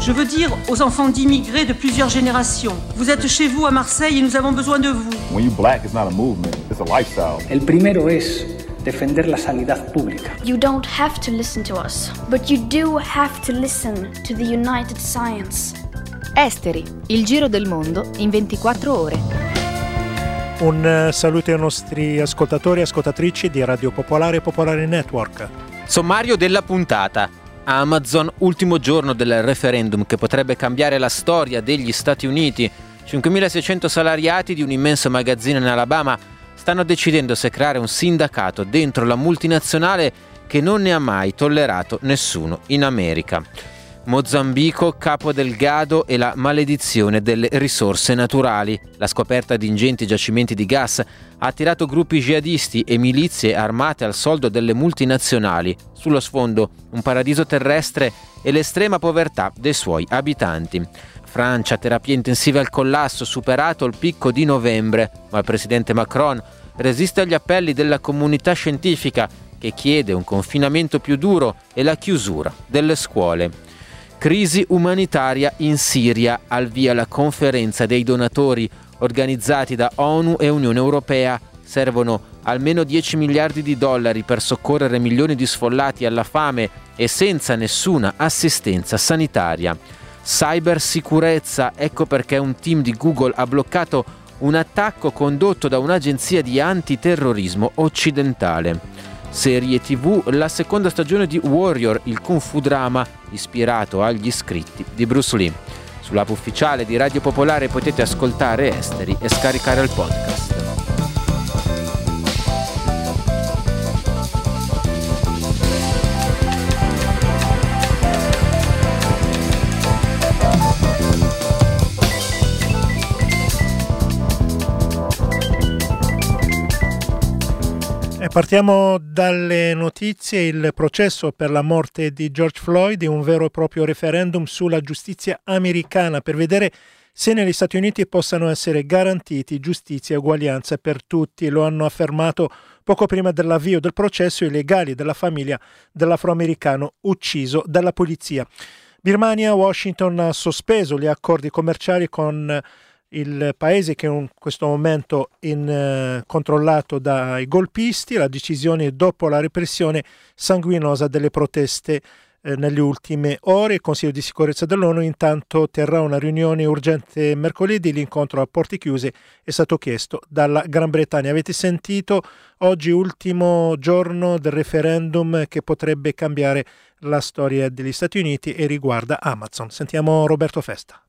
Je veux dire aux enfants d'immigrés de plusieurs générations. Vous êtes chez vous à Marseille et nous avons besoin de vous. When you black, it's not a movement, it's a lifestyle. El primero es defender la sanidad pública. You don't have to listen to us, but you do have to listen to the United Science. Esteri, il giro del mondo in 24 ore. Un eh, saluto ai nostri ascoltatori e ascoltatrici di Radio Popolare e Popolare Network. Sommario della puntata. Amazon, ultimo giorno del referendum che potrebbe cambiare la storia degli Stati Uniti. 5.600 salariati di un immenso magazzino in Alabama stanno decidendo se creare un sindacato dentro la multinazionale che non ne ha mai tollerato nessuno in America. Mozambico, Capo Delgado e la maledizione delle risorse naturali. La scoperta di ingenti giacimenti di gas ha attirato gruppi jihadisti e milizie armate al soldo delle multinazionali. Sullo sfondo un paradiso terrestre e l'estrema povertà dei suoi abitanti. Francia, terapie intensive al collasso, superato il picco di novembre, ma il presidente Macron resiste agli appelli della comunità scientifica che chiede un confinamento più duro e la chiusura delle scuole. Crisi umanitaria in Siria, al via la conferenza dei donatori organizzati da ONU e Unione Europea. Servono almeno 10 miliardi di dollari per soccorrere milioni di sfollati alla fame e senza nessuna assistenza sanitaria. Cybersicurezza, ecco perché un team di Google ha bloccato un attacco condotto da un'agenzia di antiterrorismo occidentale serie tv la seconda stagione di Warrior, il kung fu drama ispirato agli scritti di Bruce Lee. Sull'app ufficiale di Radio Popolare potete ascoltare Esteri e scaricare il podcast. Partiamo dalle notizie. Il processo per la morte di George Floyd è un vero e proprio referendum sulla giustizia americana per vedere se negli Stati Uniti possano essere garantiti giustizia e uguaglianza per tutti. Lo hanno affermato poco prima dell'avvio del processo i legali della famiglia dell'afroamericano ucciso dalla polizia. Birmania, Washington ha sospeso gli accordi commerciali con il paese che è in questo momento in, eh, controllato dai golpisti, la decisione dopo la repressione sanguinosa delle proteste eh, nelle ultime ore. Il Consiglio di sicurezza dell'ONU intanto terrà una riunione urgente mercoledì, l'incontro a porte chiuse è stato chiesto dalla Gran Bretagna. Avete sentito oggi ultimo giorno del referendum che potrebbe cambiare la storia degli Stati Uniti e riguarda Amazon. Sentiamo Roberto Festa.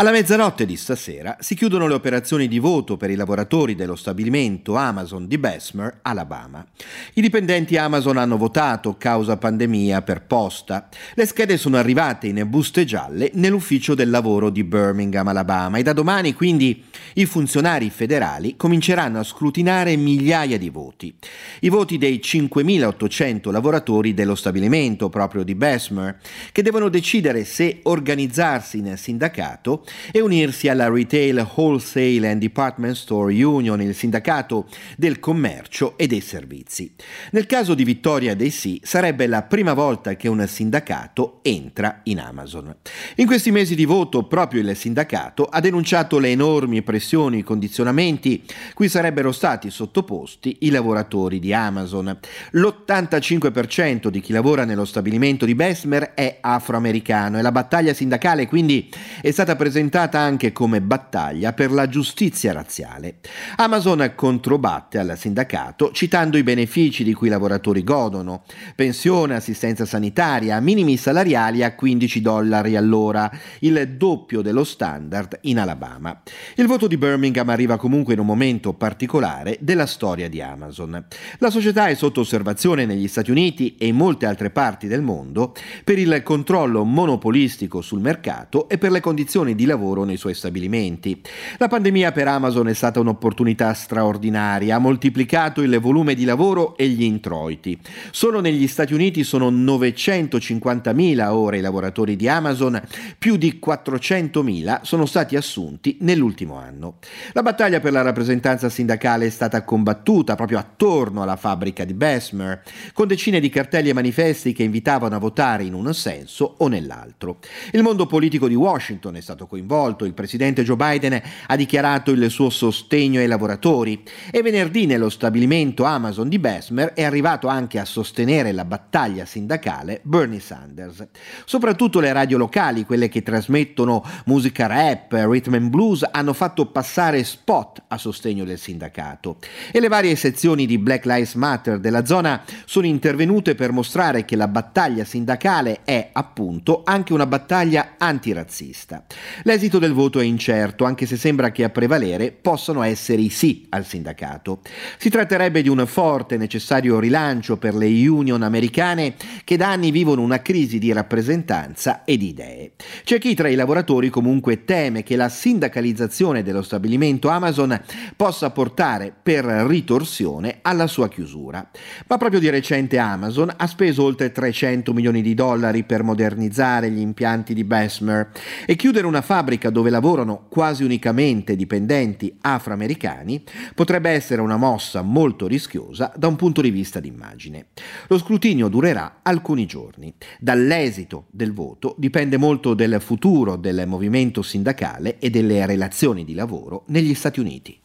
Alla mezzanotte di stasera si chiudono le operazioni di voto per i lavoratori dello stabilimento Amazon di Bessemer, Alabama. I dipendenti Amazon hanno votato causa pandemia per posta. Le schede sono arrivate in buste gialle nell'ufficio del lavoro di Birmingham, Alabama e da domani quindi i funzionari federali cominceranno a scrutinare migliaia di voti. I voti dei 5.800 lavoratori dello stabilimento proprio di Bessemer, che devono decidere se organizzarsi in sindacato e unirsi alla Retail Wholesale and Department Store Union, il sindacato del commercio e dei servizi. Nel caso di vittoria dei sì, sarebbe la prima volta che un sindacato entra in Amazon. In questi mesi di voto, proprio il sindacato ha denunciato le enormi pressioni e condizionamenti cui sarebbero stati sottoposti i lavoratori di Amazon. L'85% di chi lavora nello stabilimento di Bessemer è afroamericano e la battaglia sindacale quindi è stata presentata presentata anche come battaglia per la giustizia razziale. Amazon controbatte al sindacato citando i benefici di cui i lavoratori godono, pensione, assistenza sanitaria, minimi salariali a 15 dollari all'ora, il doppio dello standard in Alabama. Il voto di Birmingham arriva comunque in un momento particolare della storia di Amazon. La società è sotto osservazione negli Stati Uniti e in molte altre parti del mondo per il controllo monopolistico sul mercato e per le condizioni di lavoro nei suoi stabilimenti. La pandemia per Amazon è stata un'opportunità straordinaria, ha moltiplicato il volume di lavoro e gli introiti. Solo negli Stati Uniti sono 950.000 ora i lavoratori di Amazon, più di 400.000 sono stati assunti nell'ultimo anno. La battaglia per la rappresentanza sindacale è stata combattuta proprio attorno alla fabbrica di Bessemer, con decine di cartelli e manifesti che invitavano a votare in un senso o nell'altro. Il mondo politico di Washington è stato coinvolto, il presidente Joe Biden ha dichiarato il suo sostegno ai lavoratori e venerdì nello stabilimento Amazon di Bessemer è arrivato anche a sostenere la battaglia sindacale Bernie Sanders. Soprattutto le radio locali, quelle che trasmettono musica rap, rhythm and blues, hanno fatto passare spot a sostegno del sindacato e le varie sezioni di Black Lives Matter della zona sono intervenute per mostrare che la battaglia sindacale è appunto anche una battaglia antirazzista. L'esito del voto è incerto, anche se sembra che a prevalere possano essere i sì al sindacato. Si tratterebbe di un forte e necessario rilancio per le union americane che da anni vivono una crisi di rappresentanza e di idee. C'è chi tra i lavoratori comunque teme che la sindacalizzazione dello stabilimento Amazon possa portare per ritorsione alla sua chiusura. Ma proprio di recente Amazon ha speso oltre 300 milioni di dollari per modernizzare gli impianti di Bessemer e chiudere una fabbrica dove lavorano quasi unicamente dipendenti afroamericani potrebbe essere una mossa molto rischiosa da un punto di vista d'immagine. Lo scrutinio durerà alcuni giorni. Dall'esito del voto dipende molto del futuro del movimento sindacale e delle relazioni di lavoro negli Stati Uniti.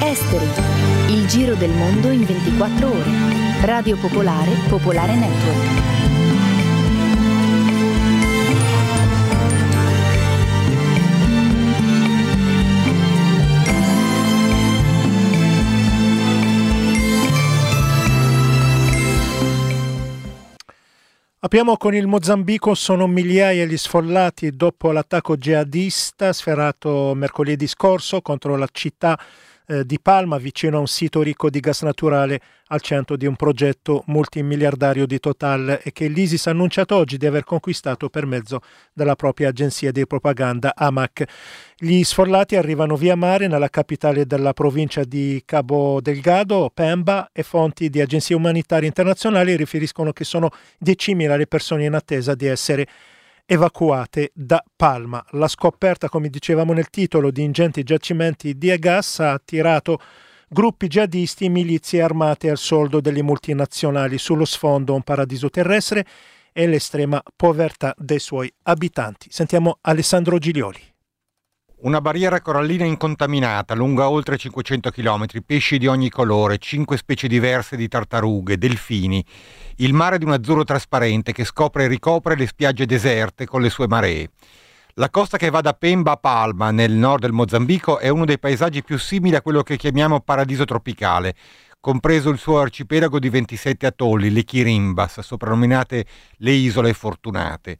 Esteri. Il giro del mondo in 24 ore. Radio Popolare, Popolare Network. Apriamo con il Mozambico, sono migliaia gli sfollati dopo l'attacco jihadista sferato mercoledì scorso contro la città eh, di Palma, vicino a un sito ricco di gas naturale al centro di un progetto multimiliardario di Total e che l'ISIS ha annunciato oggi di aver conquistato per mezzo della propria agenzia di propaganda AMAC. Gli sfollati arrivano via mare nella capitale della provincia di Cabo Delgado, Pemba, e fonti di agenzie umanitarie internazionali riferiscono che sono 10.000 le persone in attesa di essere evacuate da Palma. La scoperta, come dicevamo nel titolo, di ingenti giacimenti di gas ha attirato gruppi jihadisti e milizie armate al soldo delle multinazionali. Sullo sfondo un paradiso terrestre e l'estrema povertà dei suoi abitanti. Sentiamo Alessandro Giglioli. Una barriera corallina incontaminata, lunga oltre 500 km, pesci di ogni colore, cinque specie diverse di tartarughe, delfini, il mare di un azzurro trasparente che scopre e ricopre le spiagge deserte con le sue maree. La costa che va da Pemba a Palma, nel nord del Mozambico, è uno dei paesaggi più simili a quello che chiamiamo paradiso tropicale, compreso il suo arcipelago di 27 atolli, le Kirimbas, soprannominate le Isole Fortunate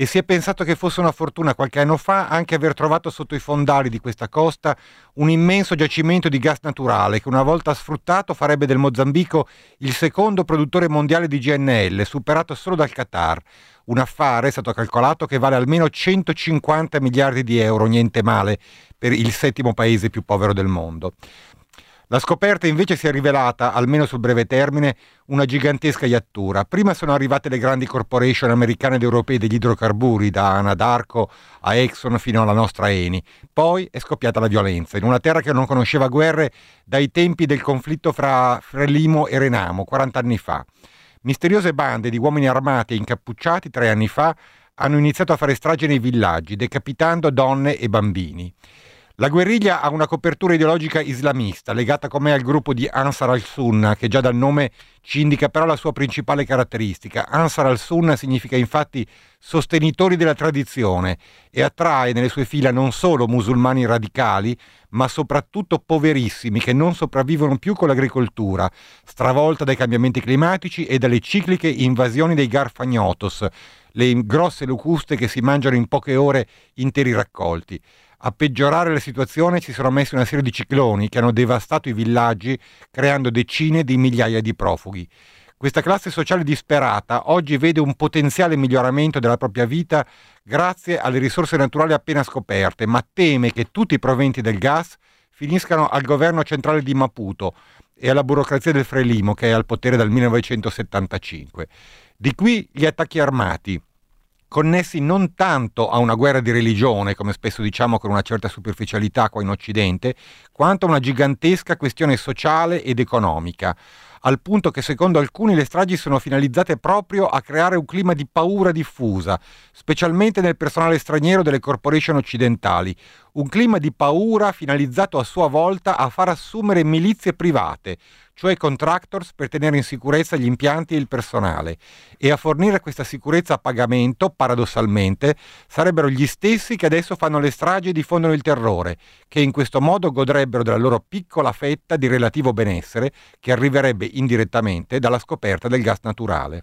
e si è pensato che fosse una fortuna qualche anno fa anche aver trovato sotto i fondali di questa costa un immenso giacimento di gas naturale che una volta sfruttato farebbe del Mozambico il secondo produttore mondiale di GNL, superato solo dal Qatar. Un affare, è stato calcolato, che vale almeno 150 miliardi di euro, niente male, per il settimo paese più povero del mondo. La scoperta invece si è rivelata, almeno sul breve termine, una gigantesca iattura. Prima sono arrivate le grandi corporation americane ed europee degli idrocarburi, da Anadarko a Exxon fino alla nostra Eni. Poi è scoppiata la violenza, in una terra che non conosceva guerre dai tempi del conflitto fra Frelimo e Renamo, 40 anni fa. Misteriose bande di uomini armati e incappucciati, tre anni fa, hanno iniziato a fare strage nei villaggi, decapitando donne e bambini. La guerriglia ha una copertura ideologica islamista, legata come al gruppo di Ansar al-Sunna, che già dal nome ci indica però la sua principale caratteristica. Ansar al-Sunna significa infatti sostenitori della tradizione e attrae nelle sue fila non solo musulmani radicali, ma soprattutto poverissimi che non sopravvivono più con l'agricoltura, stravolta dai cambiamenti climatici e dalle cicliche invasioni dei garfagnotos, le grosse locuste che si mangiano in poche ore interi raccolti. A peggiorare la situazione ci sono messi una serie di cicloni che hanno devastato i villaggi creando decine di migliaia di profughi. Questa classe sociale disperata oggi vede un potenziale miglioramento della propria vita grazie alle risorse naturali appena scoperte, ma teme che tutti i proventi del gas finiscano al governo centrale di Maputo e alla burocrazia del Frelimo che è al potere dal 1975. Di qui gli attacchi armati, connessi non tanto a una guerra di religione, come spesso diciamo con una certa superficialità qua in Occidente, quanto a una gigantesca questione sociale ed economica, al punto che secondo alcuni le stragi sono finalizzate proprio a creare un clima di paura diffusa, specialmente nel personale straniero delle corporation occidentali, un clima di paura finalizzato a sua volta a far assumere milizie private, cioè contractors per tenere in sicurezza gli impianti e il personale, e a fornire questa sicurezza a pagamento, paradossalmente, sarebbero gli stessi che adesso fanno le stragi e diffondono il terrore, che in questo modo godrebbero della loro piccola fetta di relativo benessere che arriverebbe indirettamente dalla scoperta del gas naturale.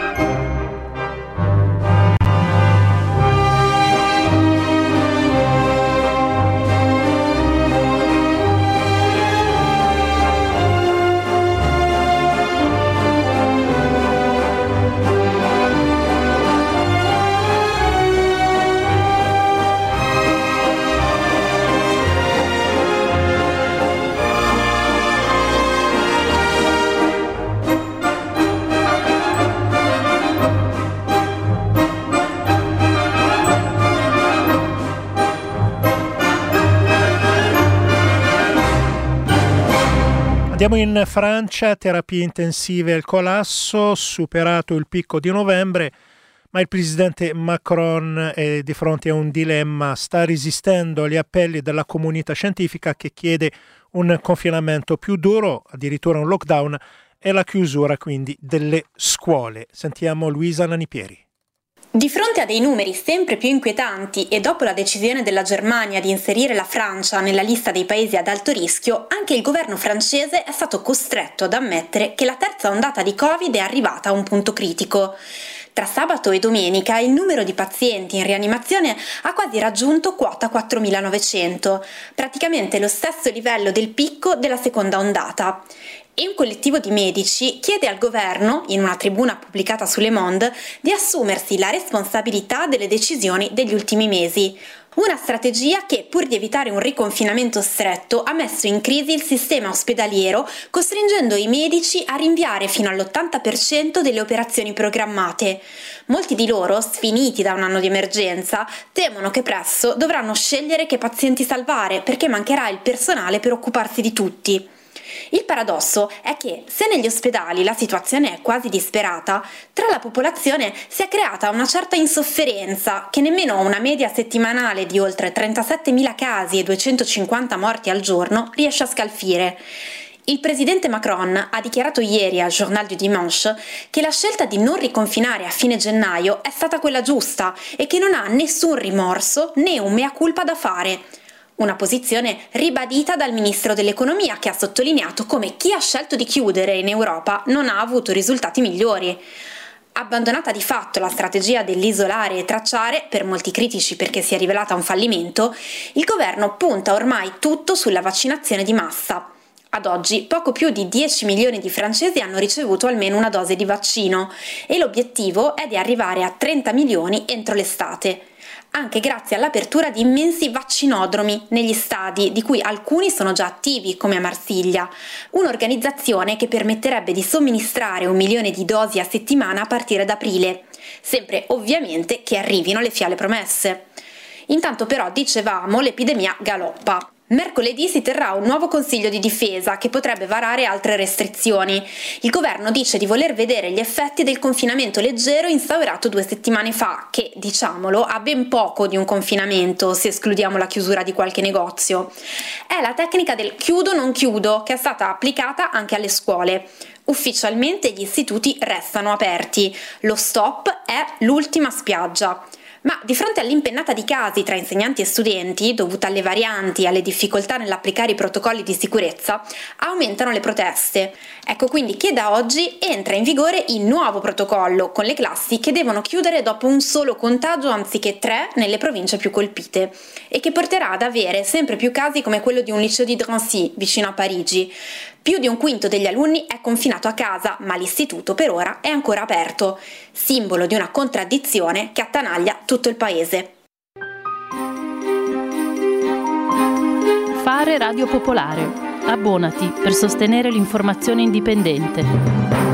Andiamo in Francia, terapie intensive al collasso, superato il picco di novembre, ma il presidente Macron è di fronte a un dilemma, sta resistendo agli appelli della comunità scientifica che chiede un confinamento più duro, addirittura un lockdown e la chiusura quindi delle scuole. Sentiamo Luisa Nanipieri. Di fronte a dei numeri sempre più inquietanti e dopo la decisione della Germania di inserire la Francia nella lista dei paesi ad alto rischio, anche il governo francese è stato costretto ad ammettere che la terza ondata di Covid è arrivata a un punto critico. Tra sabato e domenica il numero di pazienti in rianimazione ha quasi raggiunto quota 4.900, praticamente lo stesso livello del picco della seconda ondata e un collettivo di medici chiede al governo, in una tribuna pubblicata su Le Monde, di assumersi la responsabilità delle decisioni degli ultimi mesi. Una strategia che, pur di evitare un riconfinamento stretto, ha messo in crisi il sistema ospedaliero, costringendo i medici a rinviare fino all'80% delle operazioni programmate. Molti di loro, sfiniti da un anno di emergenza, temono che presto dovranno scegliere che pazienti salvare perché mancherà il personale per occuparsi di tutti. Il paradosso è che se negli ospedali la situazione è quasi disperata, tra la popolazione si è creata una certa insofferenza che nemmeno una media settimanale di oltre 37.000 casi e 250 morti al giorno riesce a scalfire. Il presidente Macron ha dichiarato ieri al Journal du Dimanche che la scelta di non riconfinare a fine gennaio è stata quella giusta e che non ha nessun rimorso né un mea culpa da fare. Una posizione ribadita dal ministro dell'economia che ha sottolineato come chi ha scelto di chiudere in Europa non ha avuto risultati migliori. Abbandonata di fatto la strategia dell'isolare e tracciare, per molti critici perché si è rivelata un fallimento, il governo punta ormai tutto sulla vaccinazione di massa. Ad oggi poco più di 10 milioni di francesi hanno ricevuto almeno una dose di vaccino e l'obiettivo è di arrivare a 30 milioni entro l'estate anche grazie all'apertura di immensi vaccinodromi negli stadi, di cui alcuni sono già attivi, come a Marsiglia, un'organizzazione che permetterebbe di somministrare un milione di dosi a settimana a partire da aprile, sempre ovviamente che arrivino le fiale promesse. Intanto però, dicevamo, l'epidemia galoppa. Mercoledì si terrà un nuovo Consiglio di difesa che potrebbe varare altre restrizioni. Il governo dice di voler vedere gli effetti del confinamento leggero instaurato due settimane fa, che, diciamolo, ha ben poco di un confinamento se escludiamo la chiusura di qualche negozio. È la tecnica del chiudo non chiudo che è stata applicata anche alle scuole. Ufficialmente gli istituti restano aperti. Lo stop è l'ultima spiaggia. Ma di fronte all'impennata di casi tra insegnanti e studenti, dovuta alle varianti e alle difficoltà nell'applicare i protocolli di sicurezza, aumentano le proteste. Ecco quindi che da oggi entra in vigore il nuovo protocollo, con le classi che devono chiudere dopo un solo contagio anziché tre nelle province più colpite, e che porterà ad avere sempre più casi come quello di un liceo di Drancy, vicino a Parigi. Più di un quinto degli alunni è confinato a casa, ma l'istituto per ora è ancora aperto, simbolo di una contraddizione che attanaglia tutto il paese. Fare Radio Popolare. Abbonati per sostenere l'informazione indipendente.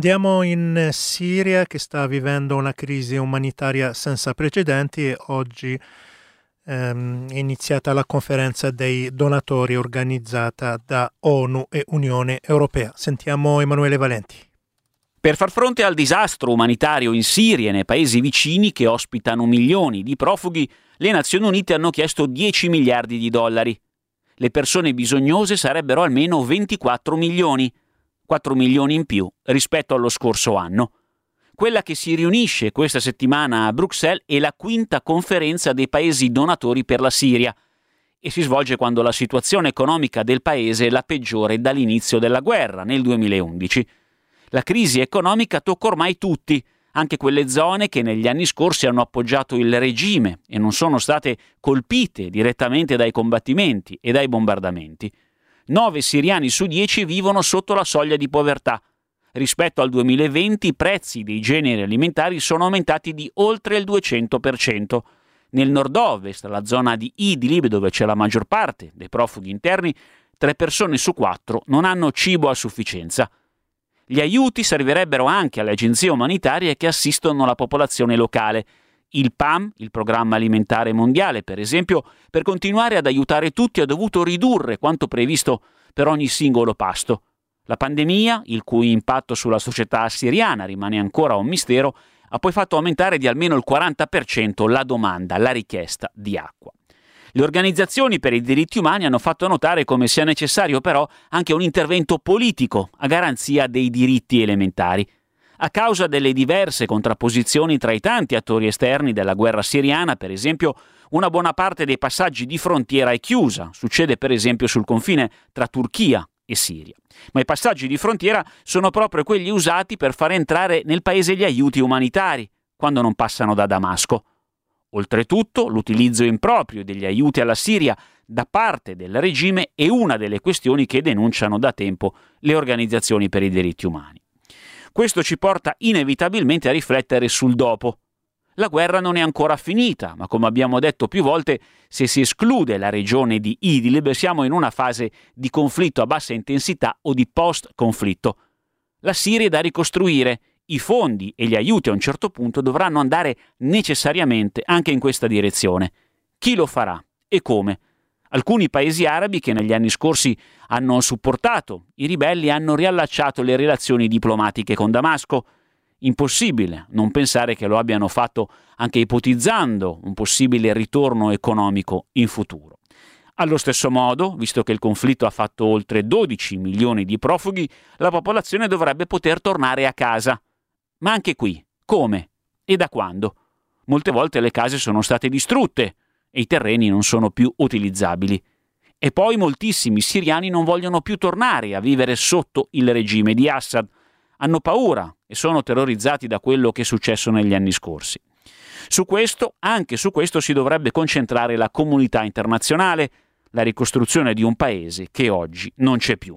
Andiamo in Siria che sta vivendo una crisi umanitaria senza precedenti e oggi ehm, è iniziata la conferenza dei donatori organizzata da ONU e Unione Europea. Sentiamo Emanuele Valenti. Per far fronte al disastro umanitario in Siria e nei paesi vicini che ospitano milioni di profughi, le Nazioni Unite hanno chiesto 10 miliardi di dollari. Le persone bisognose sarebbero almeno 24 milioni 4 milioni in più rispetto allo scorso anno. Quella che si riunisce questa settimana a Bruxelles è la quinta conferenza dei paesi donatori per la Siria e si svolge quando la situazione economica del paese è la peggiore dall'inizio della guerra, nel 2011. La crisi economica tocca ormai tutti, anche quelle zone che negli anni scorsi hanno appoggiato il regime e non sono state colpite direttamente dai combattimenti e dai bombardamenti. 9 siriani su 10 vivono sotto la soglia di povertà. Rispetto al 2020 i prezzi dei generi alimentari sono aumentati di oltre il 200%. Nel nord-ovest, la zona di Idlib, dove c'è la maggior parte dei profughi interni, tre persone su quattro non hanno cibo a sufficienza. Gli aiuti servirebbero anche alle agenzie umanitarie che assistono la popolazione locale il PAM, il Programma Alimentare Mondiale, per esempio, per continuare ad aiutare tutti ha dovuto ridurre quanto previsto per ogni singolo pasto. La pandemia, il cui impatto sulla società siriana rimane ancora un mistero, ha poi fatto aumentare di almeno il 40% la domanda, la richiesta di acqua. Le organizzazioni per i diritti umani hanno fatto notare come sia necessario però anche un intervento politico a garanzia dei diritti elementari a causa delle diverse contrapposizioni tra i tanti attori esterni della guerra siriana, per esempio, una buona parte dei passaggi di frontiera è chiusa, succede per esempio sul confine tra Turchia e Siria. Ma i passaggi di frontiera sono proprio quelli usati per far entrare nel paese gli aiuti umanitari, quando non passano da Damasco. Oltretutto, l'utilizzo improprio degli aiuti alla Siria da parte del regime è una delle questioni che denunciano da tempo le organizzazioni per i diritti umani. Questo ci porta inevitabilmente a riflettere sul dopo. La guerra non è ancora finita, ma come abbiamo detto più volte, se si esclude la regione di Idlib siamo in una fase di conflitto a bassa intensità o di post-conflitto. La Siria è da ricostruire, i fondi e gli aiuti a un certo punto dovranno andare necessariamente anche in questa direzione. Chi lo farà e come? Alcuni paesi arabi che negli anni scorsi hanno supportato i ribelli hanno riallacciato le relazioni diplomatiche con Damasco. Impossibile non pensare che lo abbiano fatto anche ipotizzando un possibile ritorno economico in futuro. Allo stesso modo, visto che il conflitto ha fatto oltre 12 milioni di profughi, la popolazione dovrebbe poter tornare a casa. Ma anche qui, come e da quando? Molte volte le case sono state distrutte, e i terreni non sono più utilizzabili. E poi moltissimi siriani non vogliono più tornare a vivere sotto il regime di Assad. Hanno paura e sono terrorizzati da quello che è successo negli anni scorsi. Su questo, anche su questo si dovrebbe concentrare la comunità internazionale, la ricostruzione di un paese che oggi non c'è più.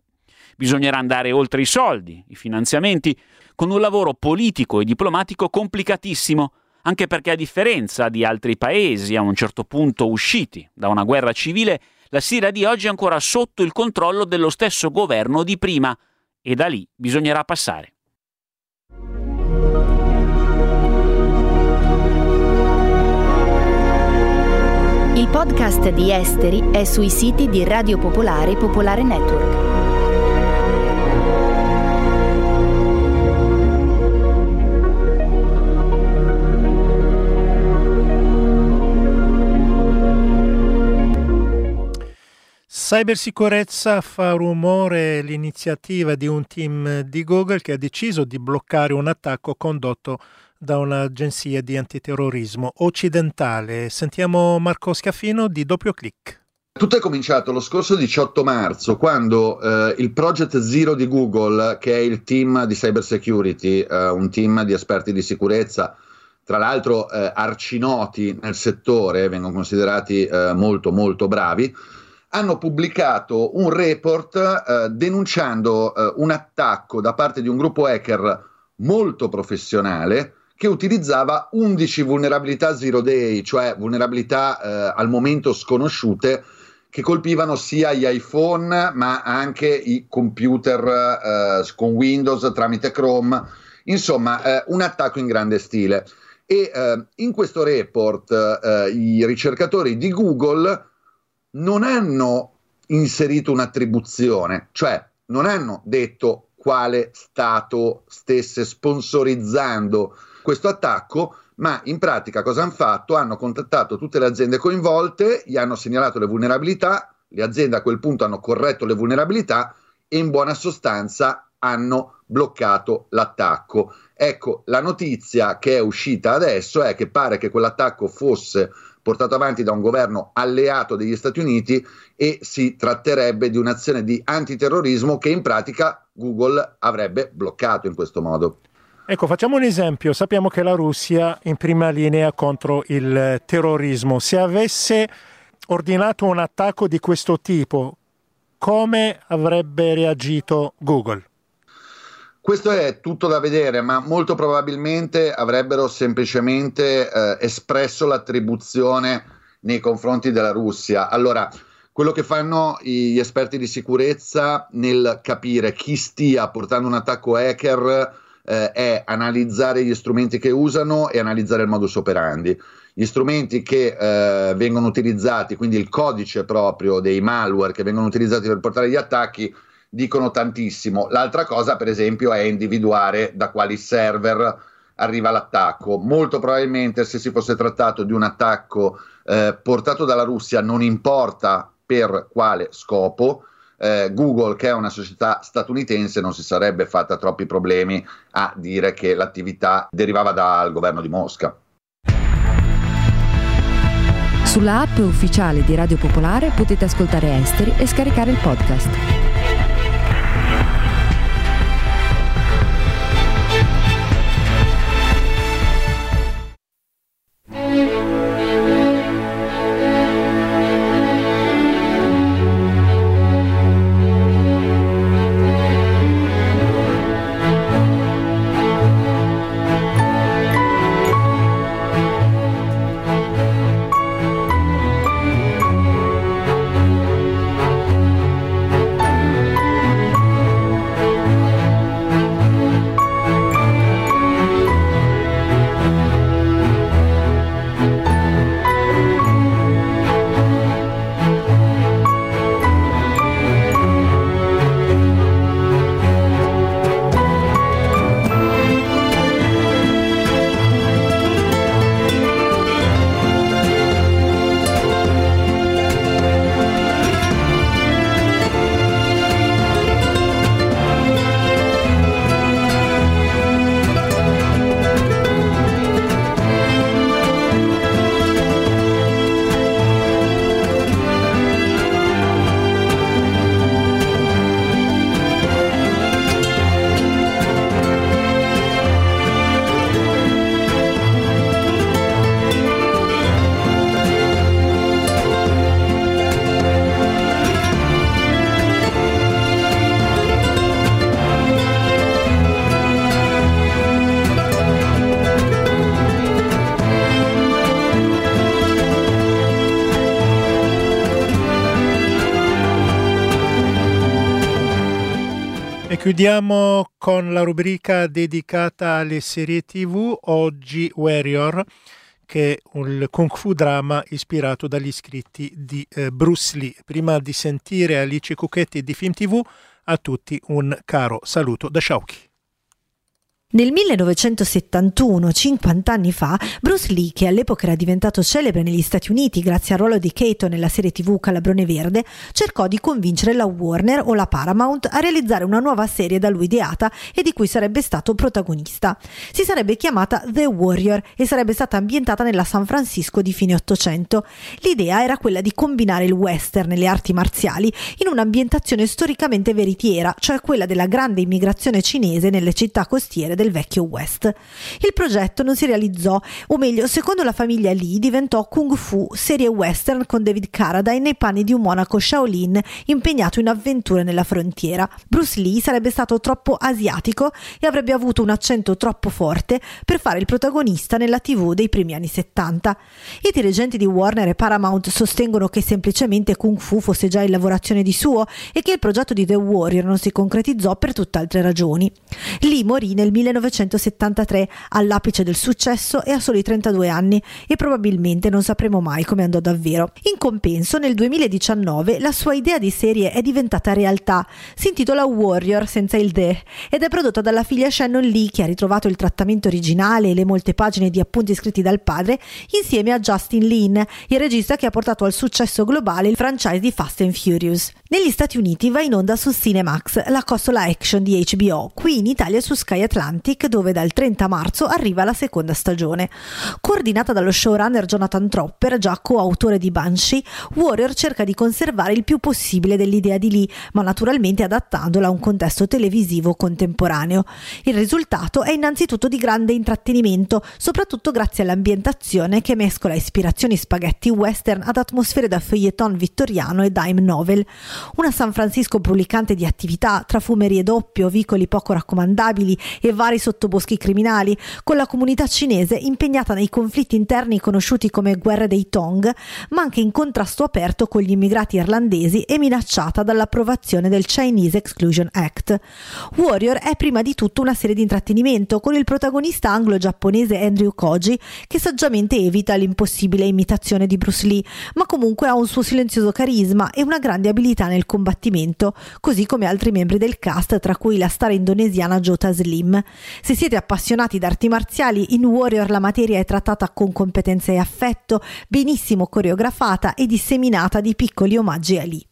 Bisognerà andare oltre i soldi, i finanziamenti, con un lavoro politico e diplomatico complicatissimo, anche perché a differenza di altri paesi a un certo punto usciti da una guerra civile, la Siria di oggi è ancora sotto il controllo dello stesso governo di prima e da lì bisognerà passare. Il podcast di Esteri è sui siti di Radio Popolare e Popolare Network. Cybersicurezza fa rumore l'iniziativa di un team di Google che ha deciso di bloccare un attacco condotto da un'agenzia di antiterrorismo occidentale. Sentiamo Marco Scaffino di Doppio Clic. Tutto è cominciato lo scorso 18 marzo quando eh, il Project Zero di Google, che è il team di cyber security, eh, un team di esperti di sicurezza, tra l'altro eh, arcinoti nel settore, vengono considerati eh, molto molto bravi, hanno pubblicato un report eh, denunciando eh, un attacco da parte di un gruppo hacker molto professionale che utilizzava 11 vulnerabilità zero day, cioè vulnerabilità al momento sconosciute che colpivano sia gli iPhone ma anche i computer eh, con Windows tramite Chrome, insomma eh, un attacco in grande stile. E eh, in questo report eh, i ricercatori di Google non hanno inserito un'attribuzione, cioè non hanno detto quale Stato stesse sponsorizzando questo attacco, ma in pratica cosa hanno fatto? Hanno contattato tutte le aziende coinvolte, gli hanno segnalato le vulnerabilità, le aziende a quel punto hanno corretto le vulnerabilità e in buona sostanza hanno bloccato l'attacco. Ecco, la notizia che è uscita adesso è che pare che quell'attacco fosse portato avanti da un governo alleato degli Stati Uniti e si tratterebbe di un'azione di antiterrorismo che in pratica Google avrebbe bloccato in questo modo. Ecco, facciamo un esempio. Sappiamo che la Russia è in prima linea contro il terrorismo. Se avesse ordinato un attacco di questo tipo, come avrebbe reagito Google? Questo è tutto da vedere, ma molto probabilmente avrebbero semplicemente eh, espresso l'attribuzione nei confronti della Russia. Allora, quello che fanno gli esperti di sicurezza nel capire chi stia portando un attacco hacker eh, è analizzare gli strumenti che usano e analizzare il modus operandi. Gli strumenti che eh, vengono utilizzati, quindi il codice proprio dei malware che vengono utilizzati per portare gli attacchi, dicono tantissimo. L'altra cosa, per esempio, è individuare da quali server arriva l'attacco. Molto probabilmente, se si fosse trattato di un attacco eh, portato dalla Russia, non importa per quale scopo, eh, Google, che è una società statunitense, non si sarebbe fatta troppi problemi a dire che l'attività derivava dal governo di Mosca. Sulla app ufficiale di Radio Popolare potete ascoltare Esteri e scaricare il podcast. Chiudiamo con la rubrica dedicata alle serie TV, oggi Warrior, che è un kung fu drama ispirato dagli scritti di eh, Bruce Lee. Prima di sentire Alice Cucchetti di Film TV, a tutti un caro saluto da Shauki. Nel 1971, 50 anni fa, Bruce Lee, che all'epoca era diventato celebre negli Stati Uniti grazie al ruolo di Kato nella serie TV Calabrone Verde, cercò di convincere la Warner o la Paramount a realizzare una nuova serie da lui ideata e di cui sarebbe stato protagonista. Si sarebbe chiamata The Warrior e sarebbe stata ambientata nella San Francisco di fine Ottocento. L'idea era quella di combinare il western e le arti marziali in un'ambientazione storicamente veritiera, cioè quella della grande immigrazione cinese nelle città costiere del vecchio West. Il progetto non si realizzò, o meglio, secondo la famiglia Lee, diventò Kung Fu, serie western con David Carradine nei panni di un monaco Shaolin impegnato in avventure nella frontiera. Bruce Lee sarebbe stato troppo asiatico e avrebbe avuto un accento troppo forte per fare il protagonista nella TV dei primi anni 70. I dirigenti di Warner e Paramount sostengono che semplicemente Kung Fu fosse già in lavorazione di suo e che il progetto di The Warrior non si concretizzò per tutt'altre ragioni. Lee morì nel 19 1973 all'apice del successo e a soli 32 anni e probabilmente non sapremo mai come andò davvero. In compenso nel 2019 la sua idea di serie è diventata realtà, si intitola Warrior senza il de ed è prodotta dalla figlia Shannon Lee che ha ritrovato il trattamento originale e le molte pagine di appunti scritti dal padre insieme a Justin Lin, il regista che ha portato al successo globale il franchise di Fast and Furious. Negli Stati Uniti va in onda su Cinemax la costola action di HBO, qui in Italia su Sky Atlantic dove dal 30 marzo arriva la seconda stagione. Coordinata dallo showrunner Jonathan Tropper, già coautore di Banshee, Warrior cerca di conservare il più possibile dell'idea di Lee, ma naturalmente adattandola a un contesto televisivo contemporaneo. Il risultato è innanzitutto di grande intrattenimento, soprattutto grazie all'ambientazione che mescola ispirazioni spaghetti western ad atmosfere da feuilleton vittoriano e dime novel. Una San Francisco brulicante di attività tra fumerie doppio, vicoli poco raccomandabili e vari sottoboschi criminali, con la comunità cinese impegnata nei conflitti interni conosciuti come guerre dei Tong, ma anche in contrasto aperto con gli immigrati irlandesi e minacciata dall'approvazione del Chinese Exclusion Act. Warrior è prima di tutto una serie di intrattenimento con il protagonista anglo-giapponese Andrew Koji che saggiamente evita l'impossibile imitazione di Bruce Lee, ma comunque ha un suo silenzioso carisma e una grande abilità nel combattimento, così come altri membri del cast, tra cui la star indonesiana Jota Slim. Se siete appassionati d'arti marziali, in Warrior la materia è trattata con competenza e affetto, benissimo coreografata e disseminata di piccoli omaggi a Lee.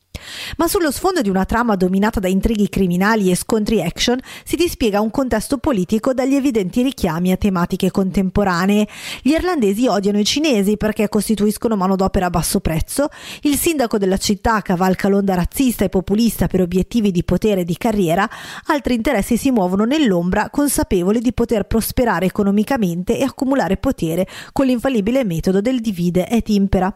Ma sullo sfondo di una trama dominata da intrighi criminali e scontri action si dispiega un contesto politico dagli evidenti richiami a tematiche contemporanee. Gli irlandesi odiano i cinesi perché costituiscono manodopera a basso prezzo, il sindaco della città cavalca l'onda razzista e populista per obiettivi di potere e di carriera, altri interessi si muovono nell'ombra consapevoli di poter prosperare economicamente e accumulare potere con l'infallibile metodo del divide et impera.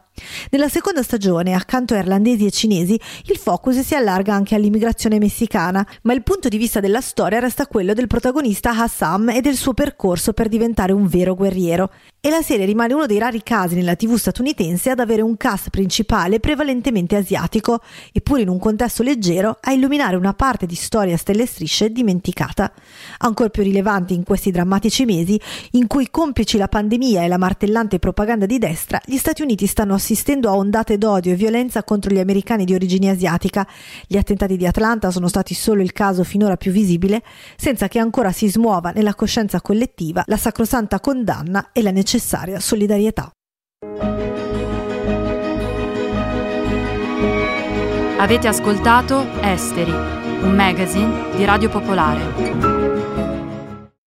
Nella seconda stagione, accanto a irlandesi e cinesi, il focus si allarga anche all'immigrazione messicana, ma il punto di vista della storia resta quello del protagonista Hassam e del suo percorso per diventare un vero guerriero. E la serie rimane uno dei rari casi nella TV statunitense ad avere un cast principale prevalentemente asiatico, eppure in un contesto leggero a illuminare una parte di storia stelle strisce dimenticata. Ancora più rilevante in questi drammatici mesi, in cui complici la pandemia e la martellante propaganda di destra, gli Stati Uniti stanno assistendo a ondate d'odio e violenza contro gli americani di origine origine asiatica. Gli attentati di Atlanta sono stati solo il caso finora più visibile, senza che ancora si smuova nella coscienza collettiva la sacrosanta condanna e la necessaria solidarietà. Avete ascoltato Esteri, un magazine di Radio Popolare.